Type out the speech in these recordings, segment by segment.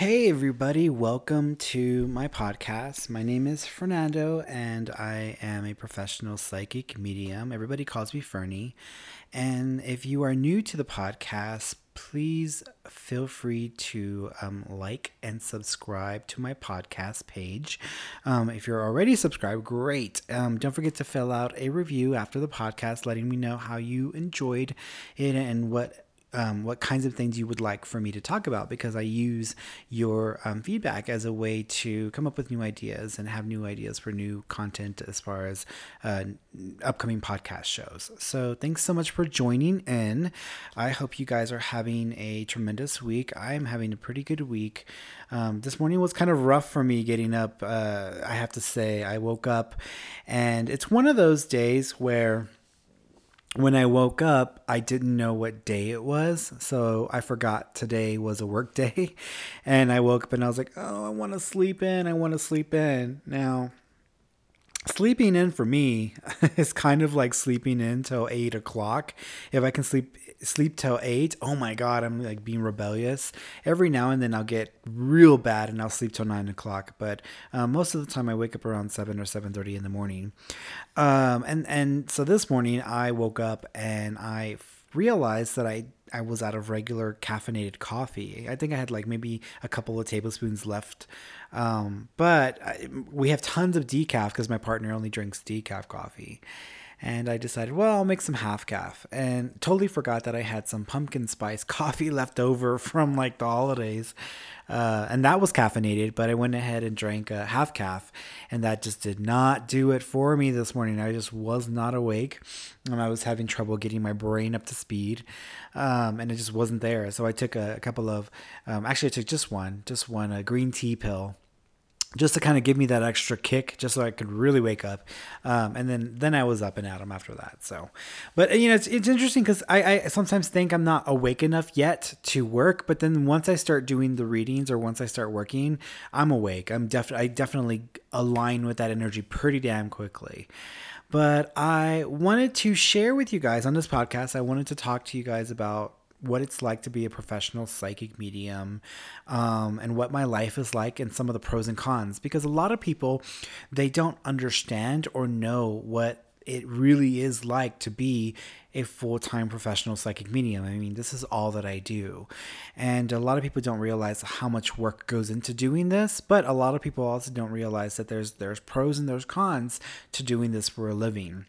Hey, everybody, welcome to my podcast. My name is Fernando, and I am a professional psychic medium. Everybody calls me Fernie. And if you are new to the podcast, please feel free to um, like and subscribe to my podcast page. Um, if you're already subscribed, great. Um, don't forget to fill out a review after the podcast, letting me know how you enjoyed it and what um, what kinds of things you would like for me to talk about because I use your um, feedback as a way to come up with new ideas and have new ideas for new content as far as uh, upcoming podcast shows. So, thanks so much for joining in. I hope you guys are having a tremendous week. I am having a pretty good week. Um, this morning was kind of rough for me getting up. Uh, I have to say, I woke up and it's one of those days where when I woke up, I didn't know what day it was. So I forgot today was a work day. And I woke up and I was like, oh, I want to sleep in. I want to sleep in. Now, sleeping in for me is kind of like sleeping in till eight o'clock. If I can sleep sleep till eight, oh my god, I'm like being rebellious. Every now and then I'll get real bad and I'll sleep till nine o'clock. But um, most of the time I wake up around seven or seven thirty in the morning. Um, and and so this morning I woke up and I realized that I I was out of regular caffeinated coffee. I think I had like maybe a couple of tablespoons left. Um, but I, we have tons of decaf because my partner only drinks decaf coffee. And I decided, well, I'll make some half caff. And totally forgot that I had some pumpkin spice coffee left over from like the holidays. Uh, and that was caffeinated, but I went ahead and drank a half caff, and that just did not do it for me this morning. I just was not awake, and I was having trouble getting my brain up to speed, um, and it just wasn't there. So I took a, a couple of, um, actually, I took just one, just one, a green tea pill just to kind of give me that extra kick, just so I could really wake up. Um, and then then I was up and at 'em after that. So, but you know, it's it's interesting because I, I sometimes think I'm not awake enough yet to work, but then once I start doing the readings or once I start working, I'm awake. I'm def I definitely align with that energy pretty damn quickly. But I wanted to share with you guys on this podcast. I wanted to talk to you guys about what it's like to be a professional psychic medium um, and what my life is like and some of the pros and cons because a lot of people they don't understand or know what it really is like to be a full-time professional psychic medium. I mean, this is all that I do. And a lot of people don't realize how much work goes into doing this, but a lot of people also don't realize that there's there's pros and there's cons to doing this for a living.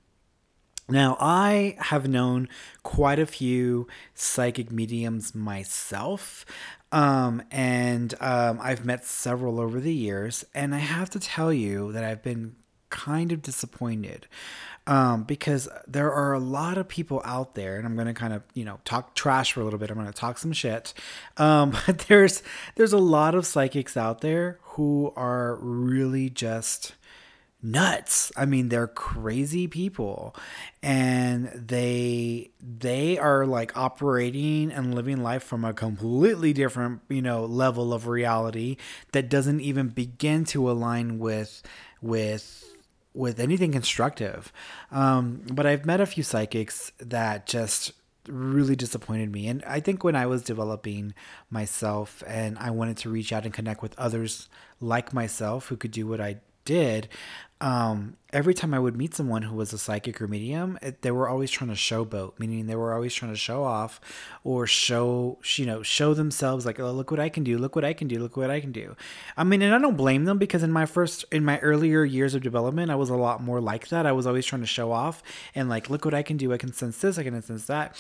Now, I have known quite a few psychic mediums myself, um, and um, I've met several over the years, and I have to tell you that I've been kind of disappointed um, because there are a lot of people out there, and I'm going to kind of you know talk trash for a little bit. I'm going to talk some shit, um, but there's there's a lot of psychics out there who are really just nuts. I mean, they're crazy people and they they are like operating and living life from a completely different, you know, level of reality that doesn't even begin to align with with with anything constructive. Um, but I've met a few psychics that just really disappointed me. And I think when I was developing myself and I wanted to reach out and connect with others like myself who could do what I did, um, every time I would meet someone who was a psychic or medium, it, they were always trying to showboat, meaning they were always trying to show off or show, you know, show themselves like, oh, look what I can do, look what I can do, look what I can do. I mean, and I don't blame them because in my first, in my earlier years of development, I was a lot more like that. I was always trying to show off and like, look what I can do. I can sense this, I can sense that.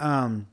Um,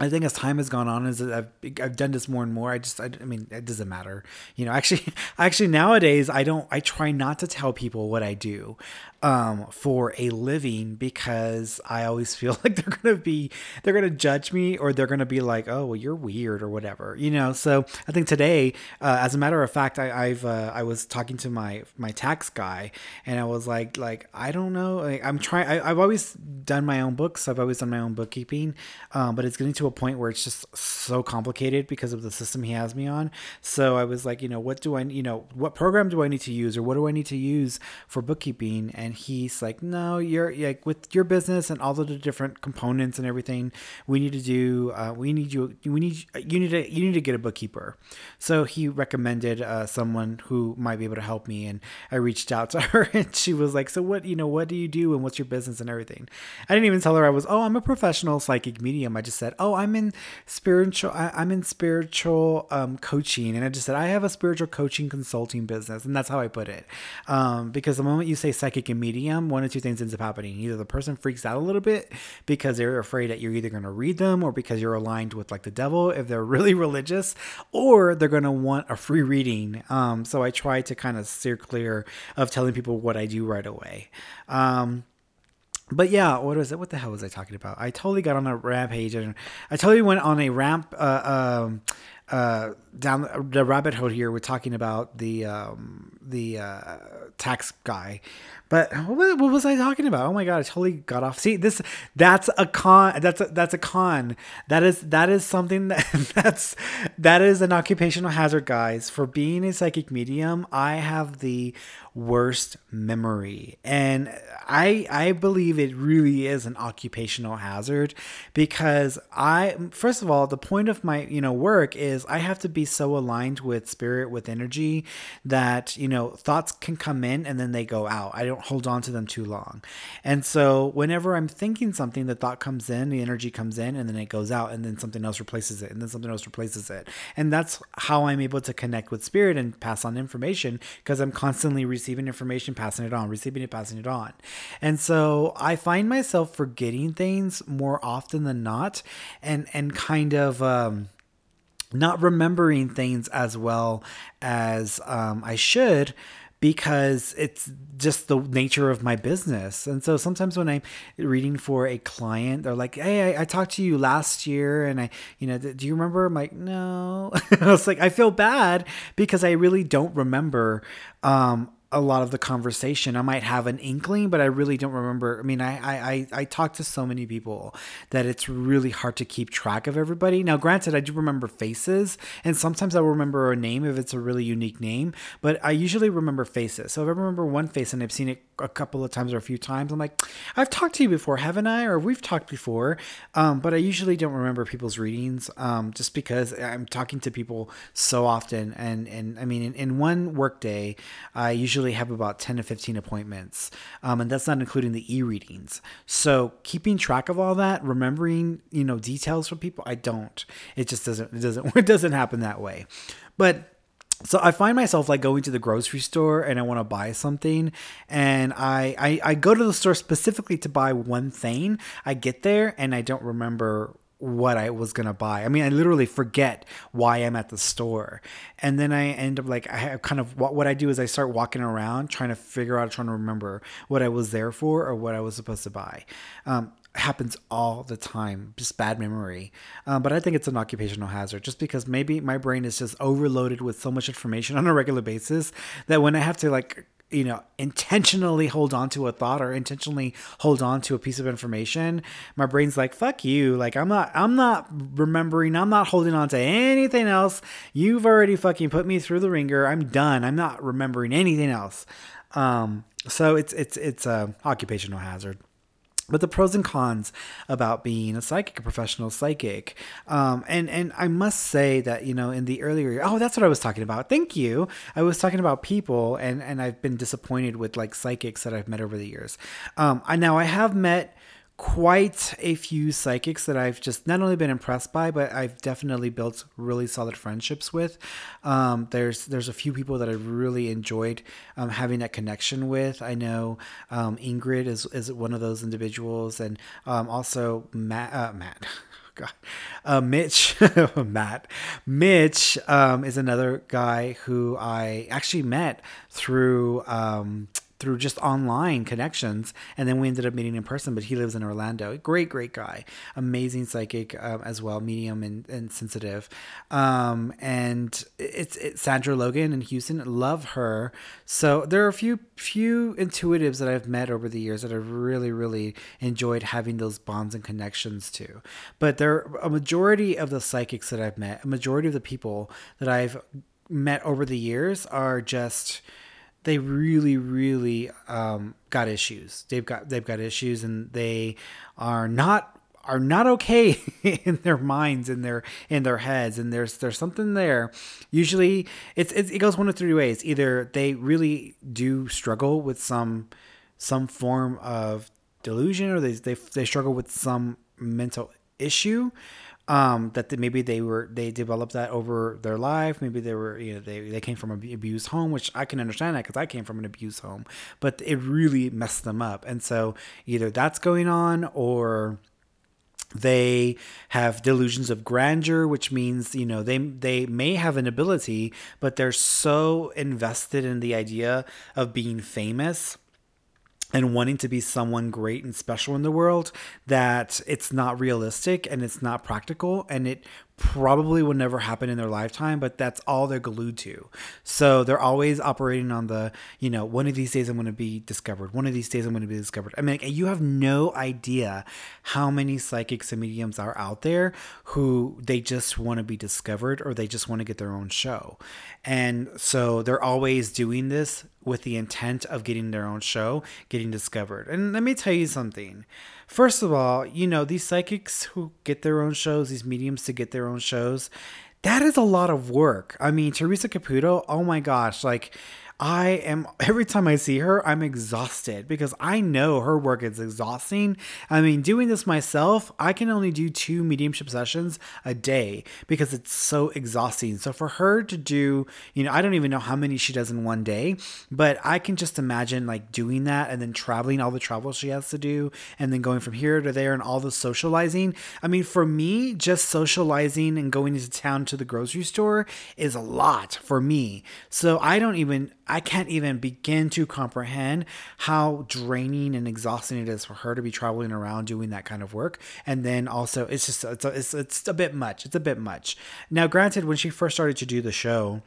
I think as time has gone on, as I've I've done this more and more, I just I, I, mean it doesn't matter, you know. Actually, actually nowadays I don't I try not to tell people what I do um, for a living because I always feel like they're gonna be they're gonna judge me or they're gonna be like oh well you're weird or whatever you know. So I think today, uh, as a matter of fact, I, I've uh, I was talking to my my tax guy and I was like like I don't know like, I'm trying I've always done my own books I've always done my own bookkeeping, um, but it's getting to a point where it's just so complicated because of the system he has me on. So I was like, you know, what do I, you know, what program do I need to use or what do I need to use for bookkeeping? And he's like, no, you're like with your business and all the different components and everything. We need to do. Uh, we need you. We need you need to you need to get a bookkeeper. So he recommended uh, someone who might be able to help me, and I reached out to her, and she was like, so what, you know, what do you do and what's your business and everything? I didn't even tell her I was. Oh, I'm a professional psychic medium. I just said, oh, I'm in spiritual. I, am in spiritual um, coaching, and I just said I have a spiritual coaching consulting business, and that's how I put it. Um, because the moment you say psychic and medium, one of two things ends up happening. Either the person freaks out a little bit because they're afraid that you're either going to read them or because you're aligned with like the devil if they're really religious, or they're going to want a free reading. Um, so I try to kind of steer clear of telling people what I do right away. Um, but yeah, what was it? What the hell was I talking about? I totally got on a rampage and I totally went on a ramp. Uh, um, uh, down the rabbit hole here, we're talking about the um, the uh, tax guy. But what, what, was I talking about? Oh my god, I totally got off. See, this that's a con. That's a, that's a con. That is that is something that that's that is an occupational hazard, guys. For being a psychic medium, I have the worst memory, and I I believe it really is an occupational hazard because I first of all the point of my you know work is I have to be so aligned with spirit with energy that you know thoughts can come in and then they go out. I don't hold on to them too long. And so whenever I'm thinking something, the thought comes in, the energy comes in, and then it goes out, and then something else replaces it, and then something else replaces it. And that's how I'm able to connect with spirit and pass on information because I'm constantly receiving information, passing it on, receiving it, passing it on. And so I find myself forgetting things more often than not and and kind of um not remembering things as well as um, I should because it's just the nature of my business. And so sometimes when I'm reading for a client, they're like, Hey, I, I talked to you last year and I, you know, do you remember? I'm like, no, I was like, I feel bad because I really don't remember, um, a lot of the conversation. I might have an inkling, but I really don't remember. I mean, I, I, I talk to so many people that it's really hard to keep track of everybody. Now, granted, I do remember faces, and sometimes I remember a name if it's a really unique name, but I usually remember faces. So if I remember one face and I've seen it a couple of times or a few times, I'm like, I've talked to you before, haven't I? Or we've talked before. Um, but I usually don't remember people's readings um, just because I'm talking to people so often. And, and I mean, in, in one workday, I usually have about 10 to 15 appointments, um, and that's not including the e-readings. So keeping track of all that, remembering you know details from people, I don't. It just doesn't. It doesn't. It doesn't happen that way. But so I find myself like going to the grocery store and I want to buy something and I, I I go to the store specifically to buy one thing. I get there and I don't remember what I was gonna buy. I mean, I literally forget why I'm at the store, and then I end up like I kind of what what I do is I start walking around trying to figure out, trying to remember what I was there for or what I was supposed to buy. Um, happens all the time, just bad memory. Um, but I think it's an occupational hazard, just because maybe my brain is just overloaded with so much information on a regular basis that when I have to like you know intentionally hold on to a thought or intentionally hold on to a piece of information my brain's like fuck you. Like i'm not i'm not remembering i'm not holding on to anything else. You've already fucking put me through the ringer. I'm done. I'm not remembering anything else. Um so it's it's it's a occupational hazard but the pros and cons about being a psychic, a professional psychic. Um, and, and I must say that, you know, in the earlier, oh, that's what I was talking about. Thank you. I was talking about people and, and I've been disappointed with like psychics that I've met over the years. Um, I now I have met quite a few psychics that I've just not only been impressed by, but I've definitely built really solid friendships with. Um, there's there's a few people that I really enjoyed um, having that connection with. I know um, Ingrid is is one of those individuals, and um, also Matt uh, Matt. God. Uh, Mitch, Matt, Mitch um, is another guy who I actually met through um, through just online connections, and then we ended up meeting in person. But he lives in Orlando. Great, great guy, amazing psychic um, as well, medium and, and sensitive. Um, and it's, it's Sandra Logan in Houston. Love her. So there are a few few intuitives that I've met over the years that I've really, really enjoyed having those bonds and connections to. But there a majority of the psychics that I've met, a majority of the people that I've met over the years are just they really really um, got issues. They've got they've got issues and they are not are not okay in their minds in their in their heads. And there's there's something there. Usually it's, it's it goes one of three ways. Either they really do struggle with some some form of delusion or they they, they struggle with some mental issue um, that maybe they were they developed that over their life. Maybe they were you know they they came from an abused home, which I can understand that because I came from an abused home, but it really messed them up. And so either that's going on or they have delusions of grandeur which means you know they they may have an ability but they're so invested in the idea of being famous and wanting to be someone great and special in the world that it's not realistic and it's not practical and it probably will never happen in their lifetime, but that's all they're glued to. So they're always operating on the, you know, one of these days I'm going to be discovered. One of these days I'm going to be discovered. I mean, you have no idea how many psychics and mediums are out there who they just want to be discovered or they just want to get their own show. And so they're always doing this with the intent of getting their own show, getting discovered. And let me tell you something. First of all, you know, these psychics who get their own shows, these mediums to get their own shows, that is a lot of work. I mean, Teresa Caputo, oh my gosh, like I am every time I see her, I'm exhausted because I know her work is exhausting. I mean, doing this myself, I can only do two mediumship sessions a day because it's so exhausting. So for her to do, you know, I don't even know how many she does in one day, but I can just imagine like doing that and then traveling all the travel she has to do and then going from here to there and all the socializing. I mean, for me, just socializing and going into town to the grocery store is a lot for me. So I don't even I can't even begin to comprehend how draining and exhausting it is for her to be traveling around doing that kind of work. And then also, it's just it's a, it's, it's a bit much. It's a bit much. Now, granted, when she first started to do the show,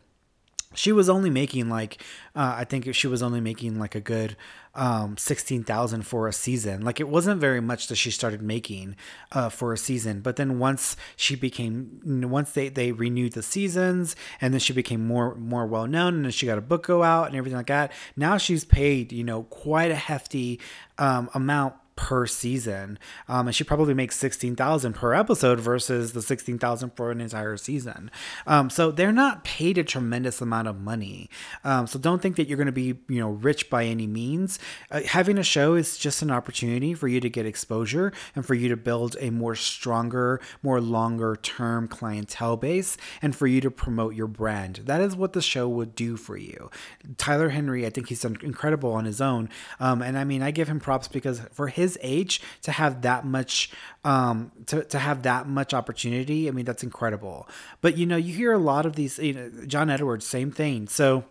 she was only making like uh, I think she was only making like a good um, sixteen thousand for a season. Like it wasn't very much that she started making uh, for a season. But then once she became, once they they renewed the seasons, and then she became more more well known, and then she got a book go out and everything like that. Now she's paid you know quite a hefty um, amount per season. Um, and she probably makes 16,000 per episode versus the 16,000 for an entire season. Um, so they're not paid a tremendous amount of money. Um, so don't think that you're going to be, you know, rich by any means. Uh, having a show is just an opportunity for you to get exposure and for you to build a more stronger, more longer term clientele base and for you to promote your brand. That is what the show would do for you. Tyler Henry, I think he's done incredible on his own. Um, and I mean, I give him props because for his his age to have that much um to, to have that much opportunity i mean that's incredible. But you know you hear a lot of these you know john edwards same thing. So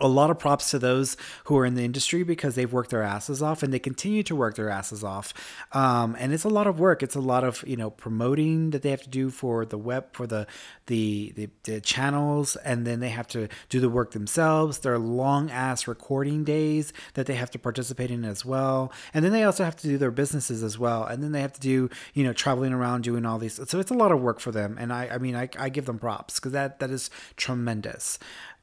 a lot of props to those who are in the industry because they've worked their asses off and they continue to work their asses off. Um, and it's a lot of work. It's a lot of you know promoting that they have to do for the web for the, the the, the channels. And then they have to do the work themselves. There are long ass recording days that they have to participate in as well. And then they also have to do their businesses as well. And then they have to do you know traveling around doing all these. So it's a lot of work for them. And i i mean i, I give them props because that that is tremendous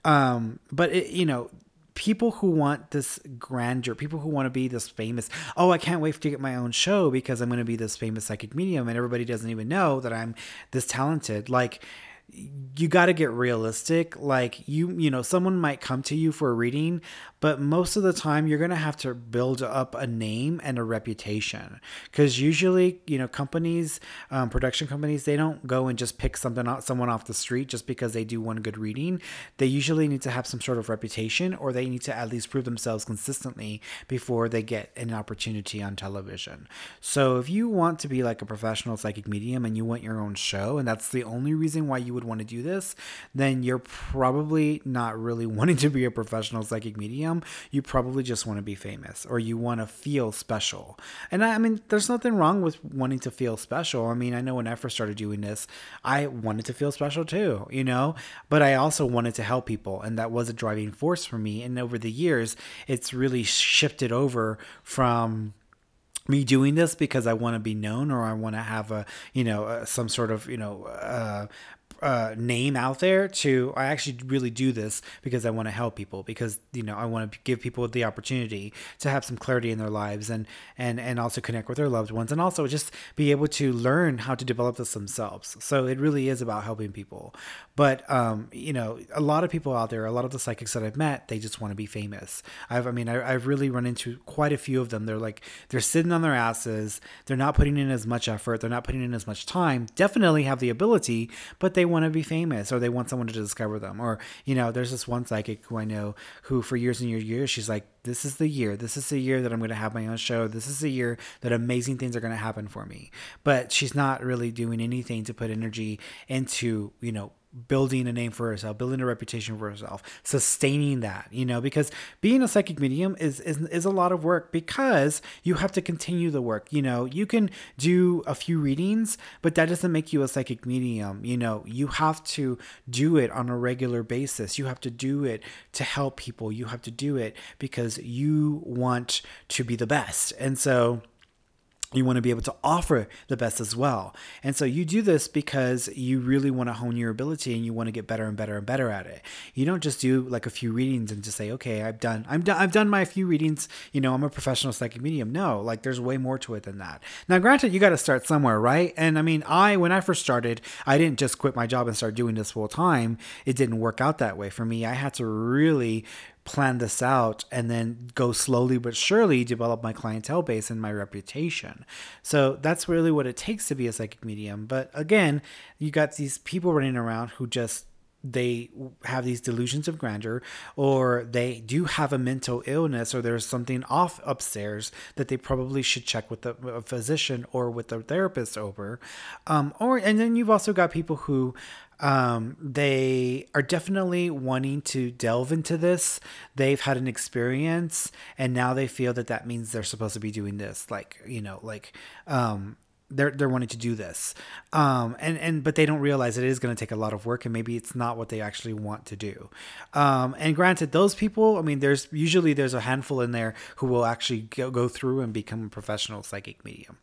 um, but it, you know, people who want this grandeur, people who want to be this famous. Oh, I can't wait to get my own show because I'm going to be this famous psychic medium, and everybody doesn't even know that I'm this talented. Like you got to get realistic like you you know someone might come to you for a reading but most of the time you're going to have to build up a name and a reputation. Because usually you know companies um, production companies they don't go and just pick something out someone off the street just because they do one good reading. They usually need to have some sort of reputation or they need to at least prove themselves consistently before they get an opportunity on television. So if you want to be like a professional psychic medium and you want your own show and that's the only reason why you would would want to do this, then you're probably not really wanting to be a professional psychic medium. You probably just want to be famous or you want to feel special. And I, I mean, there's nothing wrong with wanting to feel special. I mean, I know when I first started doing this, I wanted to feel special too, you know, but I also wanted to help people. And that was a driving force for me. And over the years, it's really shifted over from me doing this because I want to be known or I want to have a you know uh, some sort of you know uh, uh, name out there to I actually really do this because I want to help people because you know I want to give people the opportunity to have some clarity in their lives and and and also connect with their loved ones and also just be able to learn how to develop this themselves. So it really is about helping people. But um, you know, a lot of people out there, a lot of the psychics that I've met, they just want to be famous. I've I mean I, I've really run into quite a few of them. They're like they're sitting on their asses. They're not putting in as much effort. They're not putting in as much time. Definitely have the ability, but they want to be famous or they want someone to discover them. Or, you know, there's this one psychic who I know who for years and years, years she's like, this is the year. This is the year that I'm going to have my own show. This is the year that amazing things are going to happen for me. But she's not really doing anything to put energy into, you know, building a name for herself, building a reputation for herself, sustaining that, you know, because being a psychic medium is, is is a lot of work because you have to continue the work. You know, you can do a few readings, but that doesn't make you a psychic medium. You know, you have to do it on a regular basis. You have to do it to help people. You have to do it because you want to be the best. And so you want to be able to offer the best as well. And so you do this because you really want to hone your ability and you want to get better and better and better at it. You don't just do like a few readings and just say, "Okay, I've done I'm done I've done my few readings, you know, I'm a professional psychic medium." No, like there's way more to it than that. Now, granted, you got to start somewhere, right? And I mean, I when I first started, I didn't just quit my job and start doing this full time. It didn't work out that way for me. I had to really plan this out and then go slowly but surely develop my clientele base and my reputation. So that's really what it takes to be a psychic medium. But again, you got these people running around who just they have these delusions of grandeur or they do have a mental illness or there's something off upstairs that they probably should check with the, a physician or with a therapist over um, or and then you've also got people who um, they are definitely wanting to delve into this. They've had an experience, and now they feel that that means they're supposed to be doing this. Like you know, like um, they're they're wanting to do this. Um and and but they don't realize it is going to take a lot of work and maybe it's not what they actually want to do. Um and granted those people i mean there's usually there's a handful in there who will actually go, go through and become a professional psychic medium.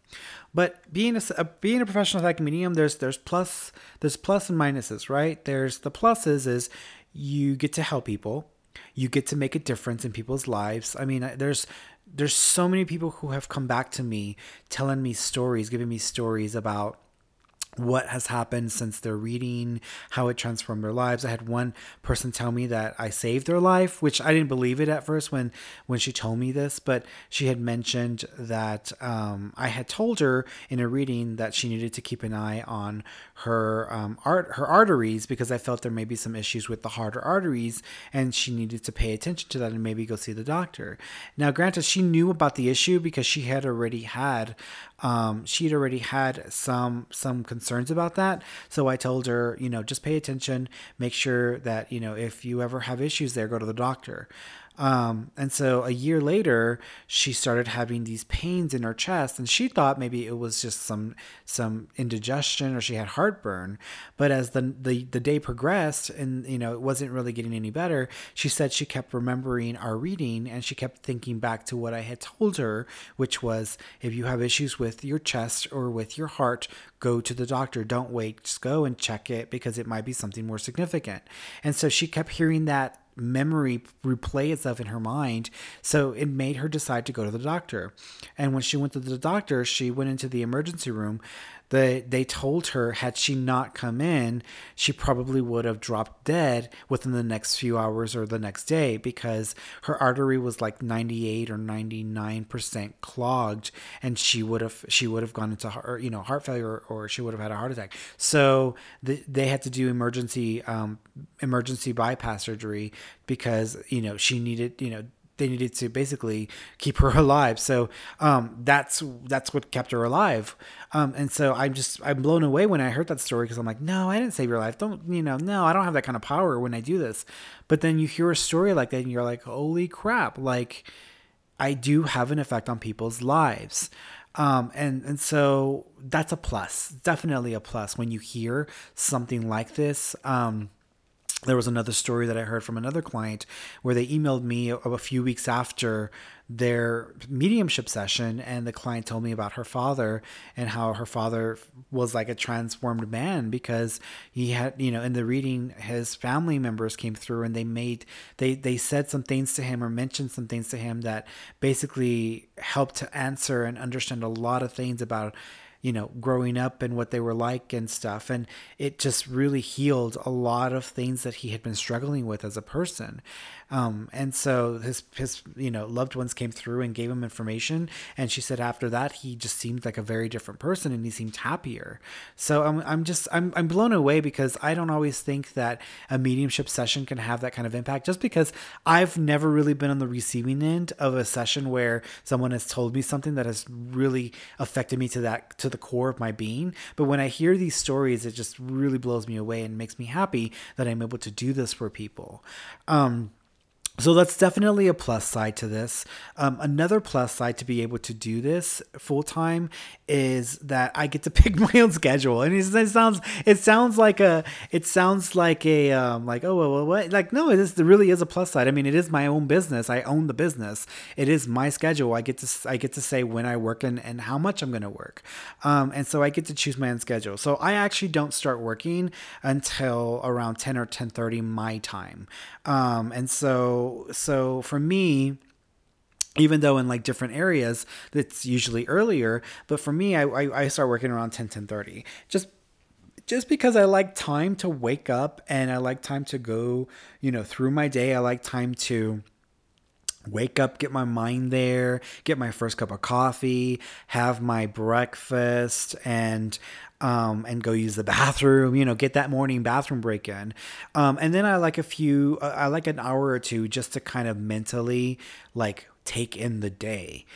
But being a, a being a professional psychic medium there's there's plus there's plus and minuses right? There's the pluses is you get to help people. You get to make a difference in people's lives. I mean there's there's so many people who have come back to me telling me stories, giving me stories about what has happened since their reading, how it transformed their lives. I had one person tell me that I saved their life, which I didn't believe it at first when when she told me this, but she had mentioned that um, I had told her in a reading that she needed to keep an eye on her um, art her arteries because I felt there may be some issues with the heart or arteries, and she needed to pay attention to that and maybe go see the doctor. Now, granted, she knew about the issue because she had already had um, she'd already had some some concerns about that. So I told her, you know, just pay attention, make sure that you know if you ever have issues there, go to the doctor. Um, and so a year later, she started having these pains in her chest, and she thought maybe it was just some some indigestion or she had heartburn. But as the the, the day progressed, and you know it wasn't really getting any better, she said she kept remembering our reading, and she kept thinking back to what I had told her, which was if you have issues with your chest or with your heart, go to the doctor. Don't wait, just go and check it because it might be something more significant. And so she kept hearing that memory replay itself in her mind. So it made her decide to go to the doctor. And when she went to the doctor, she went into the emergency room they they told her had she not come in, she probably would have dropped dead within the next few hours or the next day because her artery was like 98 or 99% clogged and she would have she would have gone into heart, you know heart failure or she would have had a heart attack. So the, they had to do emergency um, emergency bypass surgery because you know she needed you know they needed to basically keep her alive. So um, that's that's what kept her alive. Um, and so I'm just I'm blown away when I heard that story because I'm like, no, I didn't save your life. Don't you know? No, I don't have that kind of power when I do this. But then you hear a story like that, and you're like, holy crap! Like I do have an effect on people's lives. Um, and and so that's a plus, definitely a plus when you hear something like this. Um, there was another story that I heard from another client where they emailed me a, a, few weeks after their mediumship session, and the client told me about her father and how her father was like a transformed man because he had, you know, in the reading, his family members came through and they made they they said some things to him or mentioned some things to him that basically helped to answer and understand a lot of things about you know, growing up and what they were like and stuff. And it just really healed a lot of things that he had been struggling with as a person. Um, and so his his you know loved ones came through and gave him information, and she said after that he just seemed like a very different person and he seemed happier. So I'm I'm just I'm I'm blown away because I don't always think that a mediumship session can have that kind of impact. Just because I've never really been on the receiving end of a session where someone has told me something that has really affected me to that to the core of my being. But when I hear these stories, it just really blows me away and makes me happy that I'm able to do this for people. Um, so that's definitely a plus side to this. Um, another plus side to be able to do this full time is that I get to pick my own schedule, and it, sounds it sounds like a it sounds like a um, like oh well what like no it is it really is a plus side. I mean it is my own business. I own the business. It is my schedule. I get to I get to say when I work and, and how much I'm going to work, um, and so I get to choose my own schedule. So I actually don't start working until around ten or ten thirty my time, um, and so so for me even though in like different areas it's usually earlier but for me i i, I start working around 10 10 30 just just because I like time to wake up and I like time to go, you know, through my day. I like time to wake up, get my mind there, get my first cup of coffee, have my breakfast, and um, and go use the bathroom, you know, get that morning bathroom break in. Um, and then I like a few, uh, I like an hour or two just to kind of mentally like take in the day.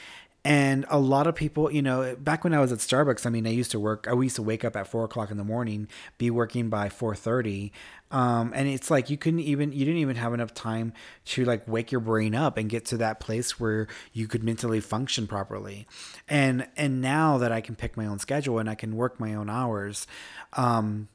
And a lot of people, you know, back when I was at Starbucks, I mean, I used to work. I used to wake up at four o'clock in the morning, be working by four thirty, um, and it's like you couldn't even, you didn't even have enough time to like wake your brain up and get to that place where you could mentally function properly. And and now that I can pick my own schedule and I can work my own hours, um,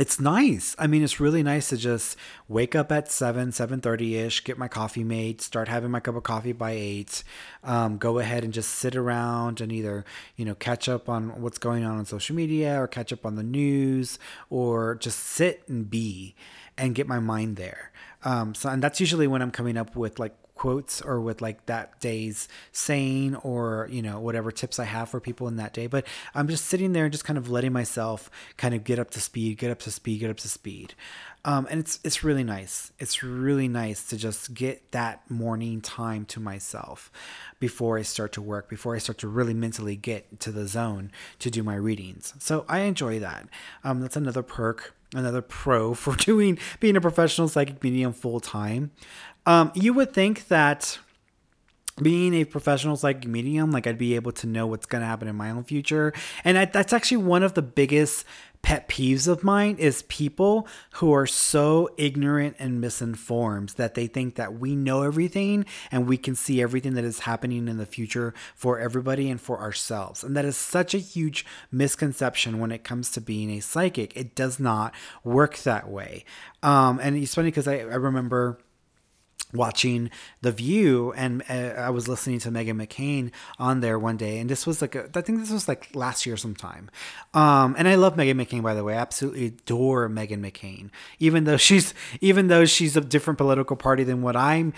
it's nice. I mean, it's really nice to just wake up at seven, seven thirty ish, get my coffee made, start having my cup of coffee by eight, um, go ahead and just sit around and either you know catch up on what's going on on social media or catch up on the news or just sit and be and get my mind there. Um, so, and that's usually when I'm coming up with like quotes or with like that day's saying or you know whatever tips I have for people in that day. But I'm just sitting there and just kind of letting myself kind of get up to speed, get up to speed, get up to speed. Um, and it's it's really nice. It's really nice to just get that morning time to myself before I start to work, before I start to really mentally get to the zone to do my readings. So I enjoy that. Um, that's another perk another pro for doing being a professional psychic medium full time. Um, you would think that being a professional psychic medium, like I'd be able to know what's going to happen in my own future. And I, that's actually one of the biggest pet peeves of mine is people who are so ignorant and misinformed that they think that we know everything and we can see everything that is happening in the future for everybody and for ourselves. And that is such a huge misconception when it comes to being a psychic. It does not work that way. Um, and it's funny because I, I remember watching The View, and uh, I was listening to Meghan McCain on there one day, and this was like a, I think this was like last year sometime. Um, and I love Meghan McCain by the way, I absolutely adore Meghan McCain, even though she's even though she's a different political party than what I'm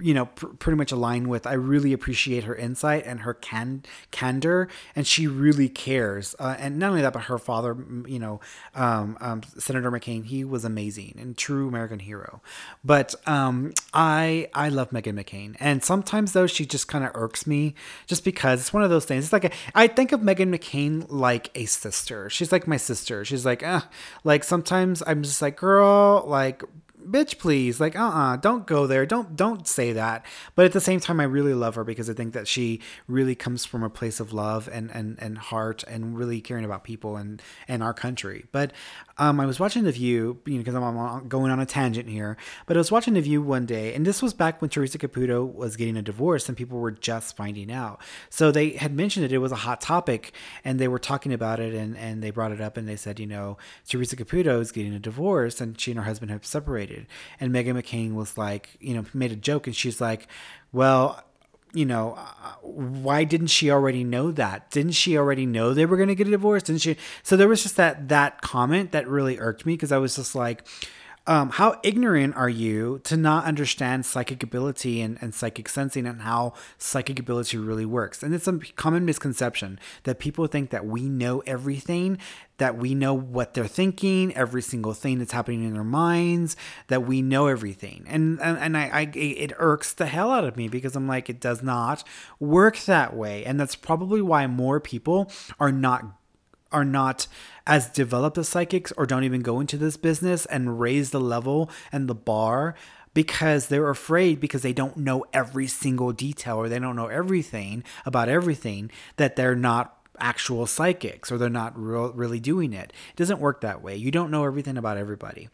you know pr- pretty much align with. I really appreciate her insight and her can candor, and she really cares. Uh, and not only that, but her father, you know, um, um, Senator McCain, he was amazing and true American hero. But um, I I love Meghan McCain, and sometimes though she just kind of irks me, just because it's one of those things. It's like a, I think of Meghan McCain like a sister. She's like my sister. She's like, uh, like sometimes I'm just like, girl, like bitch, please, like, uh, uh-uh, uh, do not go there, don't, don't say that. But at the same time, I really love her because I think that she really comes from a place of love and and and heart and really caring about people and and our country. But um, I was watching The View, you know, because I'm going on a tangent here. But I was watching The View one day, and this was back when Teresa Caputo was getting a divorce, and people were just finding out. So they had mentioned it; it was a hot topic, and they were talking about it, and and they brought it up, and they said, you know, Teresa Caputo is getting a divorce, and she and her husband have separated. And Meghan McCain was like, you know, made a joke, and she's like, well you know, uh, why didn't she already know that? Didn't she already know they were going to get a divorce? Didn't she? So there was just that that comment that really irked me because I was just like, um, how ignorant are you to not understand psychic ability and, and psychic sensing and how psychic ability really works? And it's a common misconception that people think that we know everything, that we know what they're thinking, every single thing that's happening in their minds, that we know everything. And and, and I, I it irks the hell out of me because I'm like, it does not work that way. And that's probably why more people are not are not as developed as psychics or don't even go into this business and raise the level and the bar because they're afraid because they don't know every single detail or they don't know everything about everything that they're not actual psychics or they're not real, really doing it. It doesn't work that way. You don't know everything about everybody.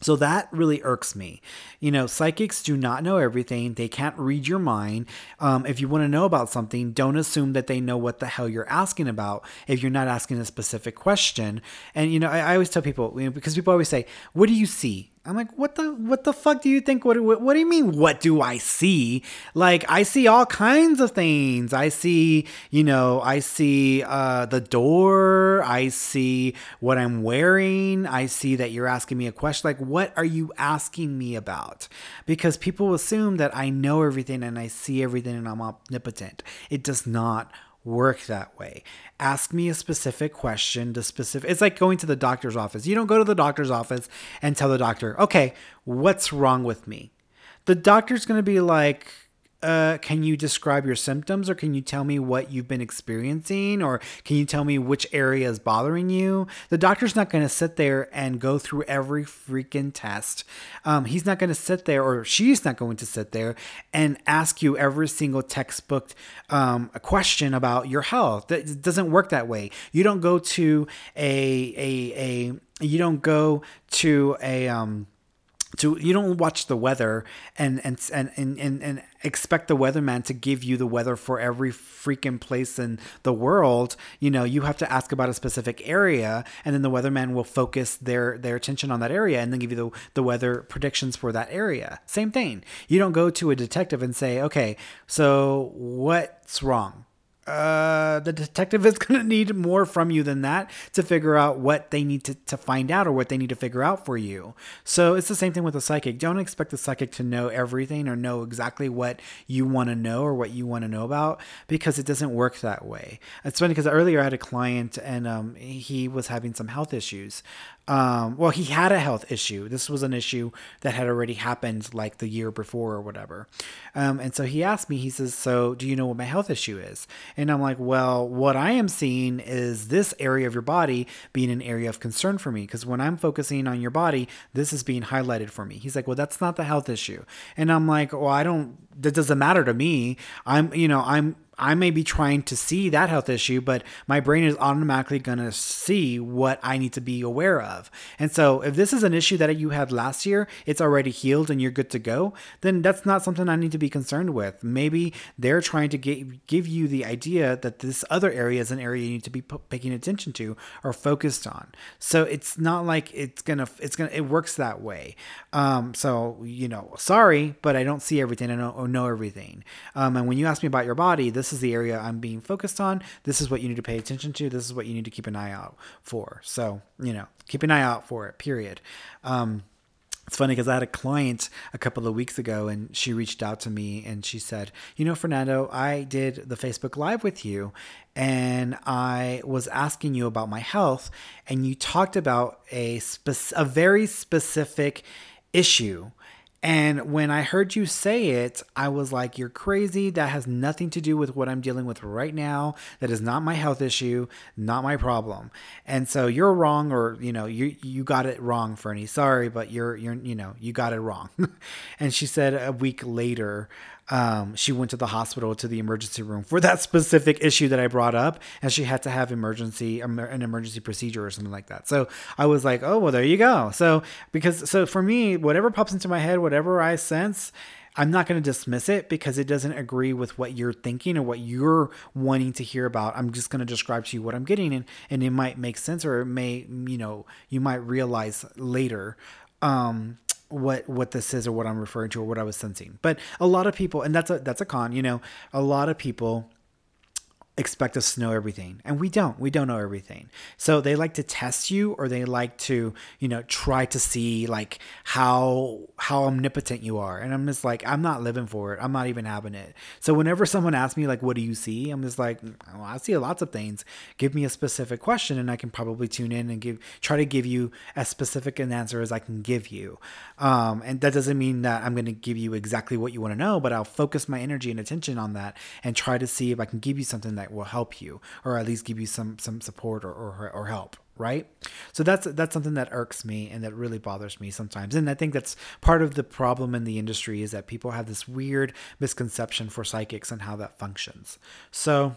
So that really irks me. You know, psychics do not know everything. They can't read your mind. Um, if you want to know about something, don't assume that they know what the hell you're asking about if you're not asking a specific question. And, you know, I, I always tell people, you know, because people always say, What do you see? I'm like, what the what the fuck do you think? What, what what do you mean? What do I see? Like I see all kinds of things. I see, you know, I see uh, the door. I see what I'm wearing. I see that you're asking me a question. Like, what are you asking me about? Because people assume that I know everything and I see everything and I'm omnipotent. It does not work that way. Ask me a specific question to specific it's like going to the doctor's office. You don't go to the doctor's office and tell the doctor, "Okay, what's wrong with me?" The doctor's going to be like, uh, can you describe your symptoms or can you tell me what you've been experiencing or can you tell me which area is bothering you? The doctor's not going to sit there and go through every freaking test. Um, he's not going to sit there or she's not going to sit there and ask you every single textbook um, question about your health. It doesn't work that way. You don't go to a a a you don't go to a um to you don't watch the weather and and and and and, expect the weatherman to give you the weather for every freaking place in the world. You know you have to ask about a specific area and then the weatherman will focus their their attention on that area and then give you the, the weather predictions for that area. Same thing. You don't go to a detective and say okay so what's wrong uh, the detective is going to need more from you than that to figure out what they need to, to find out or what they need to figure out for you. So it's the same thing with a psychic. Don't expect the psychic to know everything or know exactly what you want to know or what you want to know about because it doesn't work that way. It's funny because earlier I had a client and um, he was having some health issues. Um, well, he had a health issue. This was an issue that had already happened like the year before or whatever. Um, and so he asked me, he says, So, do you know what my health issue is? And I'm like, Well, what I am seeing is this area of your body being an area of concern for me. Because when I'm focusing on your body, this is being highlighted for me. He's like, Well, that's not the health issue. And I'm like, Well, I don't, that doesn't matter to me. I'm, you know, I'm, I may be trying to see that health issue, but my brain is automatically going to see what I need to be aware of. And so, if this is an issue that you had last year, it's already healed and you're good to go, then that's not something I need to be concerned with. Maybe they're trying to get, give you the idea that this other area is an area you need to be p- paying attention to or focused on. So, it's not like it's going to, it's going to, it works that way. Um, so, you know, sorry, but I don't see everything. I don't know everything. Um, and when you ask me about your body, this this is the area I'm being focused on. This is what you need to pay attention to. This is what you need to keep an eye out for. So, you know, keep an eye out for it, period. Um, it's funny because I had a client a couple of weeks ago and she reached out to me and she said, You know, Fernando, I did the Facebook Live with you and I was asking you about my health and you talked about a, spec- a very specific issue And when I heard you say it, I was like, you're crazy. That has nothing to do with what I'm dealing with right now. That is not my health issue, not my problem. And so you're wrong or, you know, you you got it wrong, Fernie. Sorry, but you're you're you know, you got it wrong. and she said a week later, um, she went to the hospital to the emergency room for that specific issue that I brought up, and she had to have emergency an emergency procedure or something like that. So I was like, oh well, there you go. So because so for me, whatever pops into my head, whatever I sense. I'm not going to dismiss it because it doesn't agree with what you're thinking or what you're wanting to hear about. I'm just going to describe to you what I'm getting, and, and it might make sense or it may, you know, you might realize later. Um, what what this is or what I'm referring to or what I was sensing. But a lot of people, and that's a that's a con. You know, a lot of people expect us to know everything and we don't. We don't know everything. So they like to test you or they like to you know try to see like how how omnipotent you are. And i'm just like i'm not living for it. I'm not even having it. So whenever someone asks me like what do you see? I'm just like well, i see lots of things. Give me a specific question and i can probably tune in and give try to give you as specific an answer as i can give you. Um, and that doesn't mean that i'm going to give you exactly what you want to know but i'll focus my energy and attention on that and try to see if i can give you something that will help you or at least give you some some support or or, or help right? So that's that's something that irks me and that really bothers me sometimes. And i think that's part of the problem in the industry is that people have this weird misconception for psychics and how that functions. So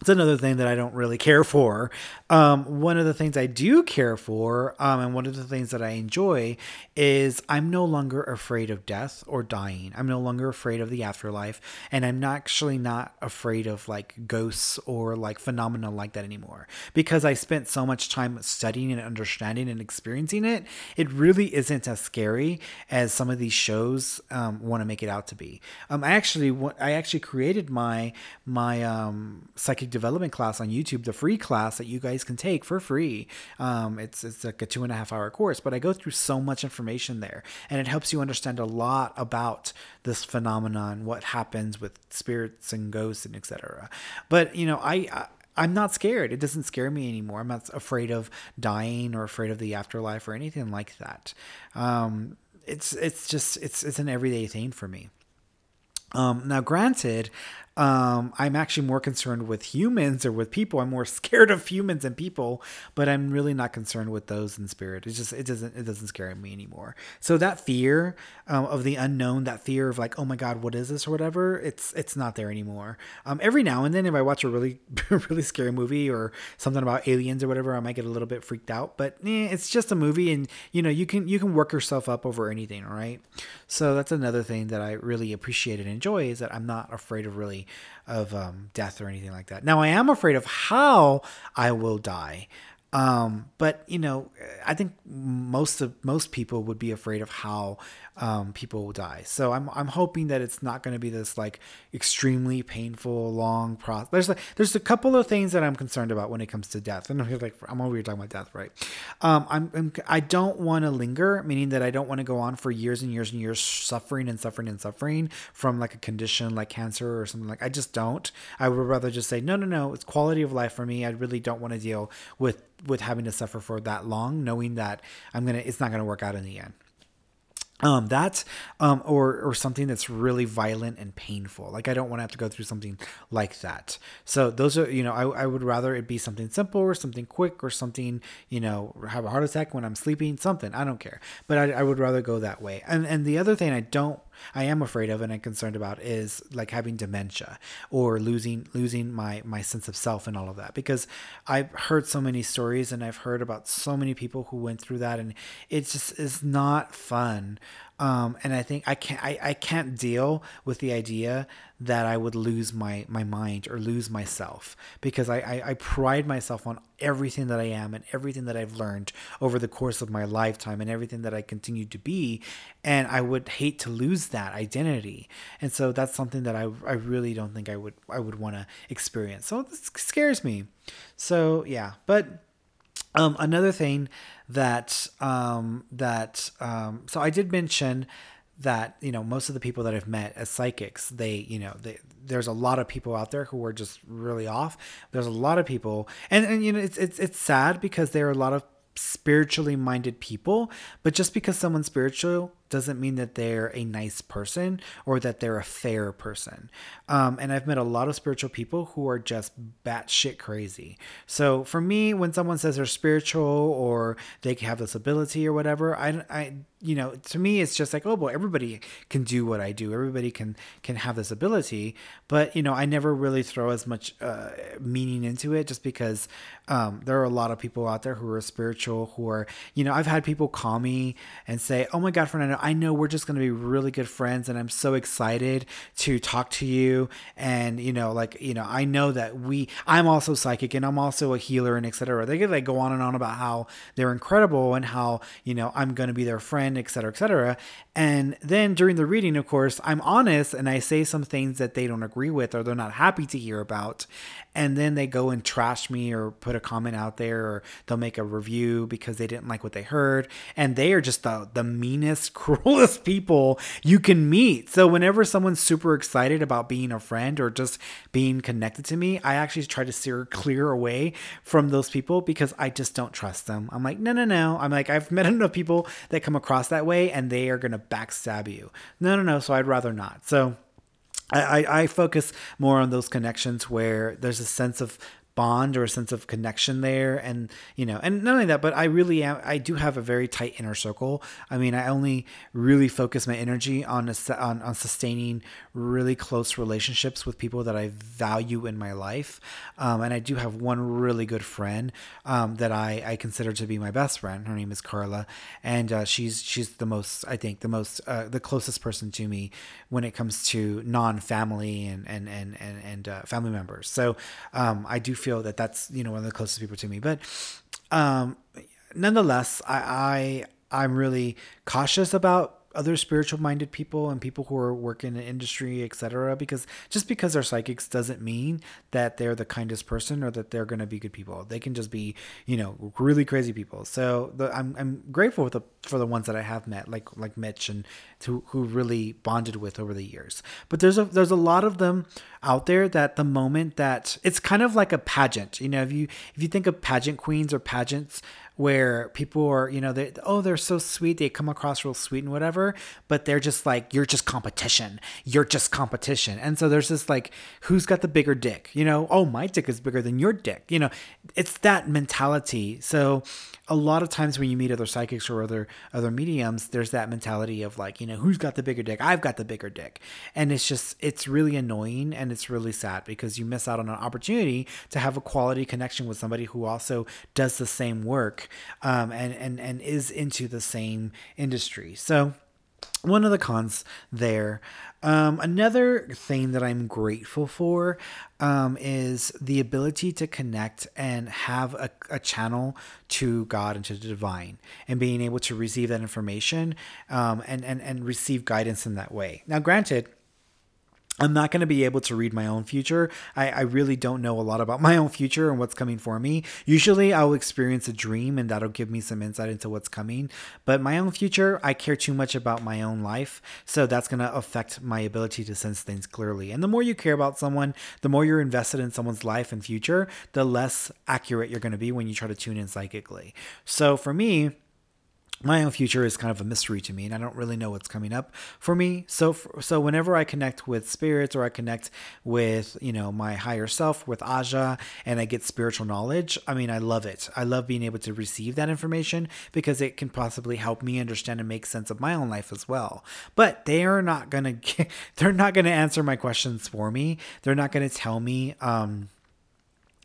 it's another thing that I don't really care for. Um, one of the things I do care for, um, and one of the things that I enjoy, is I'm no longer afraid of death or dying. I'm no longer afraid of the afterlife, and I'm not actually not afraid of like ghosts or like phenomena like that anymore. Because I spent so much time studying and understanding and experiencing it, it really isn't as scary as some of these shows um, want to make it out to be. Um, I actually, I actually created my my um, psychic development class on YouTube, the free class that you guys can take for free. Um, it's it's like a two and a half hour course, but I go through so much information there, and it helps you understand a lot about this phenomenon, what happens with spirits and ghosts and etc. But you know, I, I I'm not scared. It doesn't scare me anymore. I'm not afraid of dying or afraid of the afterlife or anything like that. Um, it's it's just it's it's an everyday thing for me. Um, now, granted, um, I'm actually more concerned with humans or with people. I'm more scared of humans and people, but I'm really not concerned with those in spirit. It just it doesn't it doesn't scare me anymore. So that fear um, of the unknown, that fear of like, oh my god, what is this or whatever, it's it's not there anymore. Um, every now and then, if I watch a really really scary movie or something about aliens or whatever, I might get a little bit freaked out. But eh, it's just a movie, and you know you can you can work yourself up over anything. right? So that's another thing that I really appreciate and enjoy is that I'm not afraid of really of um, death or anything like that. Now I am afraid of how I will die. Um, but you know, I think most of most people would be afraid of how um, people will die. So I'm I'm hoping that it's not going to be this like extremely painful, long process. There's like there's a couple of things that I'm concerned about when it comes to death. And I'm like I'm over here talking about death, right? Um, I'm, I'm I don't want to linger, meaning that I don't want to go on for years and years and years suffering and suffering and suffering from like a condition like cancer or something like. I just don't. I would rather just say no, no, no. It's quality of life for me. I really don't want to deal with with having to suffer for that long, knowing that I'm gonna it's not gonna work out in the end um, that um, or or something that's really violent and painful. Like I don't want to have to go through something like that. So those are you know I, I would rather it be something simple or something quick or something you know have a heart attack when I'm sleeping something I don't care. But I, I would rather go that way. And and the other thing I don't I am afraid of and I'm concerned about is like having dementia or losing losing my my sense of self and all of that. Because I've heard so many stories and I've heard about so many people who went through that and it just is not fun um, and I think I can't I, I can't deal with the idea that I would lose my my mind or lose myself because I, I, I pride myself on everything that I am and everything that I've learned over the course of my lifetime and everything that I continue to be. And I would hate to lose that identity. And so that's something that I, I really don't think I would I would want to experience. So this scares me. So yeah. But um, another thing that um, that um, so I did mention that you know most of the people that I've met as psychics, they you know they, there's a lot of people out there who are just really off. There's a lot of people, and and you know it's it's it's sad because there are a lot of spiritually minded people, but just because someone's spiritual doesn't mean that they're a nice person or that they're a fair person. Um, and I've met a lot of spiritual people who are just batshit crazy. So for me, when someone says they're spiritual or they have this ability or whatever, I, I, you know, to me, it's just like, oh boy, everybody can do what I do. Everybody can can have this ability, but you know, I never really throw as much uh, meaning into it, just because um, there are a lot of people out there who are spiritual, who are, you know, I've had people call me and say, oh my God, Fernando, I know we're just going to be really good friends and I'm so excited to talk to you. And, you know, like, you know, I know that we, I'm also psychic and I'm also a healer and etc. They could like go on and on about how they're incredible and how, you know, I'm going to be their friend, etc., etc. And then during the reading, of course, I'm honest and I say some things that they don't agree with or they're not happy to hear about. And then they go and trash me or put a comment out there or they'll make a review because they didn't like what they heard. And they are just the, the meanest, cruelest people you can meet. So whenever someone's super excited about being a friend or just being connected to me, I actually try to steer clear away from those people because I just don't trust them. I'm like, no, no, no. I'm like, I've met enough people that come across that way and they are to backstab you. No, no, no. So I'd rather not. So I, I, focus more on those connections where there's a sense of bond or a sense of connection there. And you know and not only that but i really am i do have a very tight inner circle. I mean i only really focus my energy on a, on, on sustaining really close relationships with people that i value in my life. Um, and i do have one really good friend um, that I, I consider to be my best friend. Her name is carla. And uh, she's she's the most i think the most uh, the closest person to me when it comes to non-family and and and and, and uh, family members. So um, i do feel that that's you know one of the closest people to me. But um, nonetheless, I, I I'm really cautious about other spiritual minded people and people who are working in industry, etc. Because just because they're psychics doesn't mean that they're the kindest person or that they're going to be good people. They can just be, you know, really crazy people. So the, I'm I'm grateful the, for the ones that I have met, like like Mitch and who who really bonded with over the years. But there's a there's a lot of them out there that the moment that it's kind of like a pageant. You know, if you if you think of pageant queens or pageants, where people are, you know, they oh they're so sweet, they come across real sweet and whatever, but they're just like you're just competition, you're just competition, and so there's this like who's got the bigger dick, you know? Oh, my dick is bigger than your dick, you know? It's that mentality. So a lot of times when you meet other psychics or other other mediums, there's that mentality of like, you know, who's got the bigger dick? I've got the bigger dick, and it's just it's really annoying and it's really sad because you miss out on an opportunity to have a quality connection with somebody who also does the same work um, and and and is into the same industry. So one of the cons there. Um, another thing that I'm grateful for um, is the ability to connect and have a, a, channel to God and to the divine, and being able to receive that information um, and, and and receive guidance in that way. Now, granted I'm not going to be able to read my own future. I, I, really don't know a lot about my own future and what's coming for me. Usually, I'll experience a dream and that'll give me some insight into what's coming. But my own future, I care too much about my own life. So that's going to affect my ability to sense things clearly. And the more you care about someone, the more you're invested in someone's life and future, the less accurate you're going to be when you try to tune in psychically. So for me, my own future is kind of a mystery to me and I don't really know what's coming up for me. So so whenever I connect with spirits or I connect with, you know, my higher self with Aja and I get spiritual knowledge, I mean, I love it. I love being able to receive that information because it can possibly help me understand and make sense of my own life as well. But they are not going to they're not going to answer my questions for me. They're not going to tell me um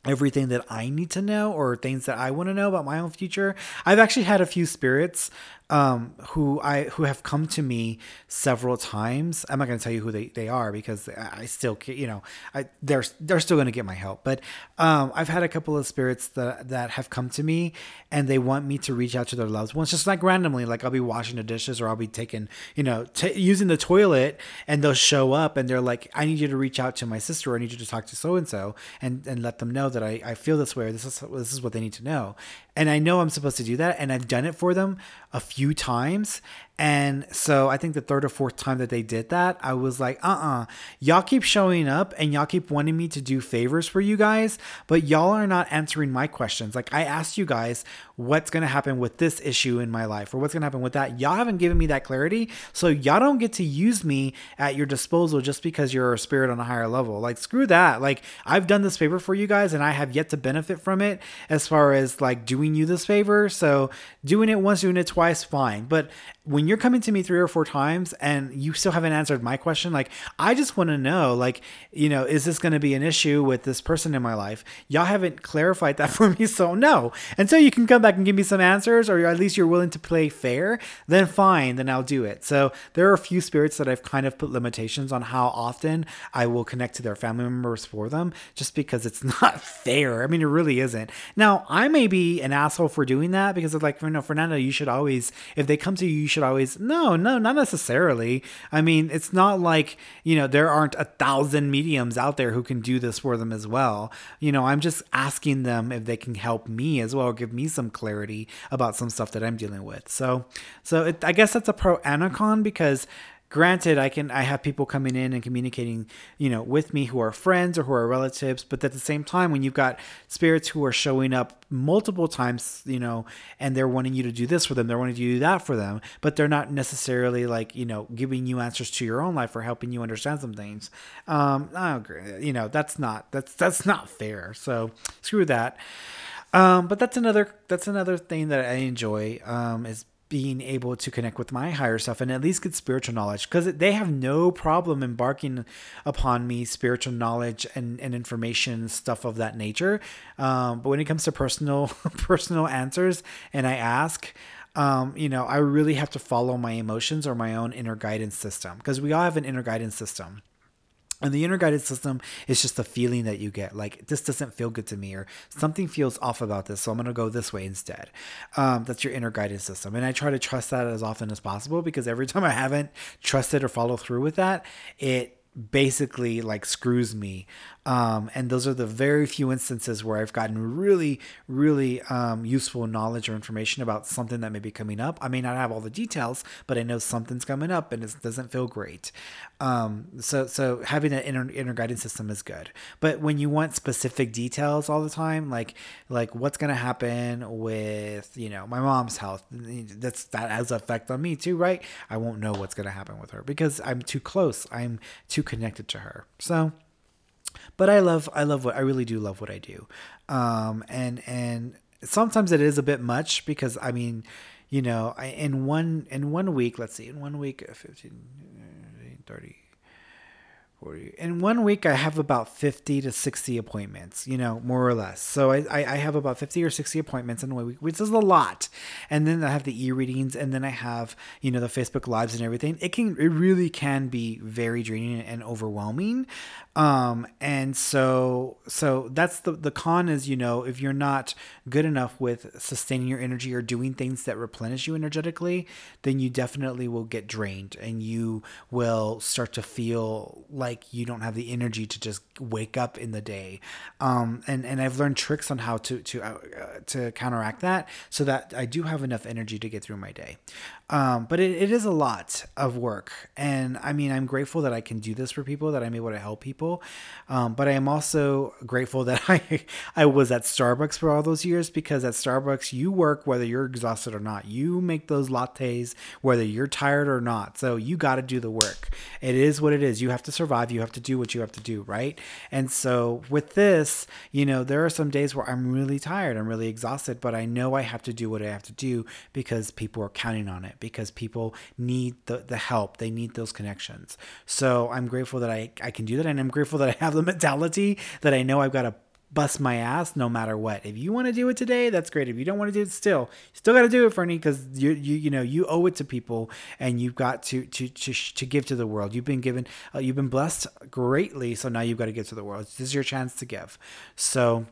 everything that I need to know or things that I want to know about my own future. I've actually had a few spirits um, who I who have come to me several times. I'm not going to tell you who they, they are because I still you know I they're they're still going to get my help. But um, I've had a couple of spirits that that have come to me and they want me to reach out to their loved ones just like randomly. Like I'll be washing the dishes or I'll be taking you know t- using the toilet and they'll show up and they're like I need you to reach out to my sister or I need you to talk to so and so and and let them know that I, I feel this way or this is this is what they need to know and I know I'm supposed to do that, and I've done it for them a few times, And so I think the third or fourth time that they did that, I was like, uh uh-uh. uh, y'all keep showing up and y'all keep wanting me to do favors for you guys, but y'all are not answering my questions. Like I asked you guys what's to happen with this issue in my life or what's to happen with that. Y'all haven't given me that clarity. So y'all don't get to use me at your disposal just because you're a spirit on a higher level. Like screw that. Like I've done this favor for you guys and I have yet to benefit from it as far as like doing you this favor. So doing it once, doing it twice, fine. But when you're coming to me three or four times and you still haven't answered my question, like I just want to know, like, you know, is this going to be an issue with this person in my life? Y'all haven't clarified that for me, so no. Until you can come back and give me some answers, or at least you're willing to play fair, then fine, then I'll do it. So there are a few spirits that I've kind of put limitations on how often I will connect to their family members for them, just because it's not fair. I mean, it really isn't. Now I may be an asshole for doing that because of like, you know, Fernando, you should always, if they come to you, you should should always no no not necessarily. I mean it's not like you know there aren't a thousand mediums out there who can do this for them as well. You know i'm just asking them if they can help me as well give me some clarity about some stuff that i'm dealing with. So so it, i guess that's a pro and a con because granted i can i have people coming in and communicating you know with me who are friends or who are relatives but at the same time when you've got spirits who are showing up multiple times you know and they're wanting you to do this for them they're wanting you to do that for them but they're not necessarily like you know giving you answers to your own life or helping you understand some things um i agree you know that's not that's that's not fair. So screw that. Um but that's another that's another thing that i enjoy um is being able to connect with my higher self and at least get spiritual knowledge because they have no problem embarking upon me spiritual knowledge and, and information stuff of that nature. Um, but when it comes to personal personal answers and i ask um, you know i really have to follow my emotions or my own inner guidance system because we all have an inner guidance system and the inner guided system is just a feeling that you get like this doesn't feel good to me or something feels off about this so i'm to go this way instead um, that's your inner guided system and i try to trust that as often as possible because every time i haven't trusted or followed through with that it basically like screws me um, and those are the very few instances where I've gotten really, really um, useful knowledge or information about something that may be coming up. I may not have all the details, but I know something's coming up and it doesn't feel great. Um, so, so having an inner, inner guidance system is good. But when you want specific details all the time, like like what's going to happen with you know my mom's health, that's that has effect on me too, right? I won't know what's going to happen with her because I'm too close. I'm too connected to her. So but I love I love what I really do love what I do, um, and and sometimes it is a bit much because I mean, you know, I, in one in one week, let's see, in one week, 15, 30, 40. In one week, I have about 50 to 60 appointments, you know, more or less. So I, I, have about 50 or 60 appointments in a week, which is a lot. And then I have the e readings, and then I have, you know, the Facebook Lives and everything. It can, it really can be very draining and overwhelming. Um, and so, so that's the, the con is, you know, if you're not good enough with sustaining your energy or doing things that replenish you energetically, then you definitely will get drained and you will start to feel like like you don't have the energy to just wake up in the day. Um, and and I've learned tricks on how to to uh, to counteract that so that I do have enough energy to get through my day. Um, but it, it is a lot of work. And I mean, I'm grateful that I can do this for people, that I'm able to help people. Um, but I am also grateful that I, I was at Starbucks for all those years because at Starbucks, you work whether you're exhausted or not. You make those lattes whether you're tired or not. So you got to do the work. It is what it is. You have to survive. You have to do what you have to do, right? And so with this, you know, there are some days where I'm really tired, I'm really exhausted, but I know I have to do what I have to do because people are counting on it because people need the, the help. They need those connections. So I'm grateful that I, I can do that. And I'm grateful that I have the mentality that I know I've got to bust my ass no matter what. If you want to do it today, that's great. If you don't want to do it still, you still got to do it, Fernie, because you, you, you know, you owe it to people and you've got to, to, to, to give to the world. You've been given, uh, you've been blessed greatly. So now you've got to give to the world. This is your chance to give. So,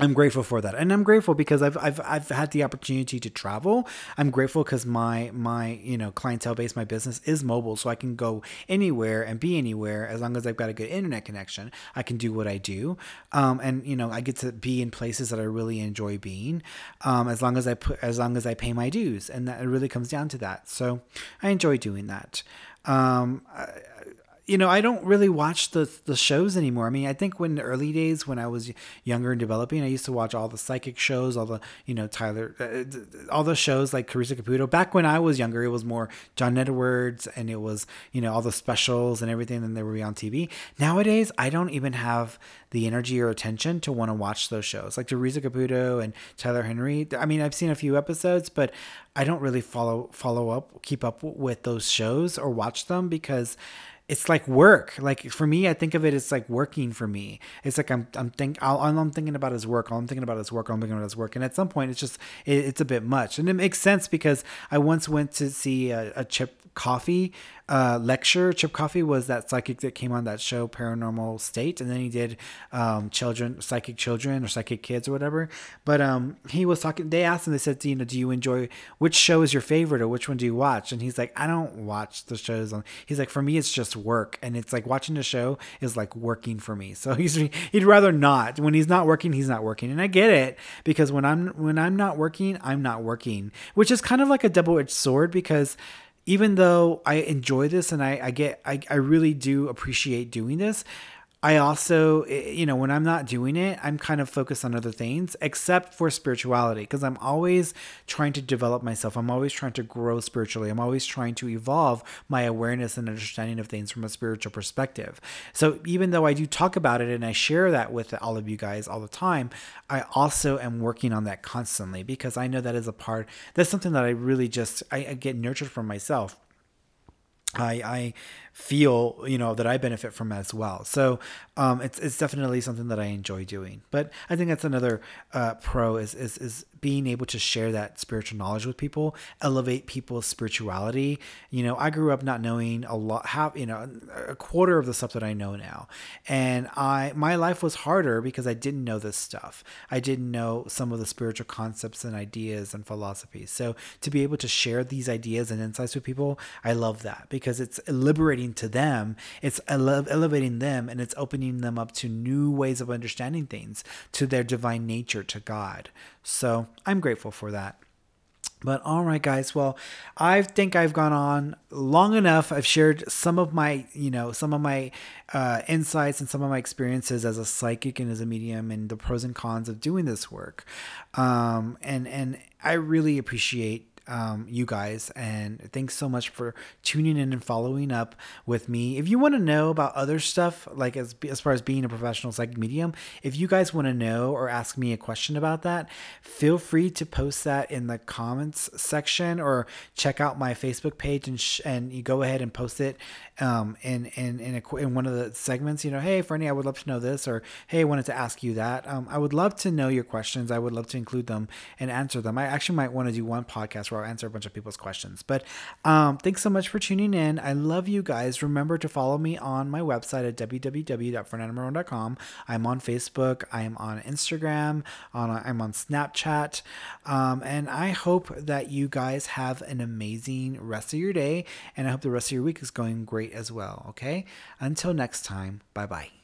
I'm grateful for that, and I'm grateful because I've I've I've had the opportunity to travel. I'm grateful because my my you know clientele base, my business is mobile, so I can go anywhere and be anywhere as long as I've got a good internet connection. I can do what I do, um, and you know I get to be in places that I really enjoy being, um, as long as I put as long as I pay my dues, and that it really comes down to that. So I enjoy doing that. Um, I, you know, I don't really watch the the shows anymore. I mean, I think when the early days when I was younger and developing, I used to watch all the psychic shows, all the you know Tyler, uh, all the shows like Theresa Caputo. Back when I was younger, it was more John Edwards, and it was you know all the specials and everything, and they were be on TV. Nowadays, I don't even have the energy or attention to want to watch those shows, like Theresa Caputo and Tyler Henry. I mean, I've seen a few episodes, but I don't really follow follow up, keep up with those shows or watch them because it's like work. Like for me, I think of it as like working for me. It's like I'm I'm think all, all I'm thinking about is work. All I'm thinking about is work. All I'm thinking about is work. And at some point, it's just it, it's a bit much. And it makes sense because I once went to see a, a Chip Coffey uh, lecture. Chip Coffey was that psychic that came on that show Paranormal State, and then he did um, children, psychic children or psychic kids or whatever. But um, he was talking. They asked him. They said, you know, do you enjoy which show is your favorite or which one do you watch? And he's like, I don't watch the shows. On. He's like, for me, it's just work, and it's like watching the show is like working for me. So he's he'd rather not. When he's not working, he's not working, and I get it because when I'm when I'm not working, I'm not working, which is kind of like a double edged sword because even though I enjoy this and I, I get I, I really do appreciate doing this, I also, eh, you know, when I'm not doing it, I'm kind of focused on other things, except for spirituality, because I'm always trying to develop myself. I'm always trying to grow spiritually. I'm always trying to evolve my awareness and understanding of things from a spiritual perspective. So even though I do talk about it and I share that with all of you guys all the time, I also am working on that constantly because I know that is a part, that's something that I really just, I, I get nurtured from myself. I, I feel you know that I benefit from as well. So um, it's it's definitely something that I enjoy doing. But I think that's another uh, pro is, is is being able to share that spiritual knowledge with people, elevate people's spirituality. You know, I grew up not knowing a lot, have you know, a quarter of the stuff that I know now, and I my life was harder because I didn't know this stuff. I didn't know some of the spiritual concepts and ideas and philosophies. So to be able to share these ideas and insights with people, I love that because it's liberating to them. It's ele- elevating them and it's opening them up to new ways of understanding things, to their divine nature, to God. So I'm grateful for that. But all right, guys. Well, I think I've gone on long enough. I've shared some of my, you know, some of my uh, insights and some of my experiences as a psychic and as a medium, and the pros and cons of doing this work. Um, and and I really appreciate um, you guys. And thanks so much for tuning in and following up with me. If you want to know about other stuff, like as, as far as being a professional psychic medium, if you guys want to know or ask me a question about that, feel free to post that in the comments section or check out my Facebook page and, sh- and you go ahead and post it um, in, in, in, a, in one of the segments, you know, hey, Fernie, I would love to know this, or hey, I wanted to ask you that. Um, I would love to know your questions. I would love to include them and answer them. I actually might want to do one podcast where I'll answer a bunch of people's questions. But um, thanks so much for tuning in. I love you guys. Remember to follow me on my website at www.fernandomarone.com. I'm on Facebook. I am on Instagram. On I'm on Snapchat. Um, and I hope that you guys have an amazing rest of your day. And I hope the rest of your week is going great as well. Okay. Until next time. Bye bye.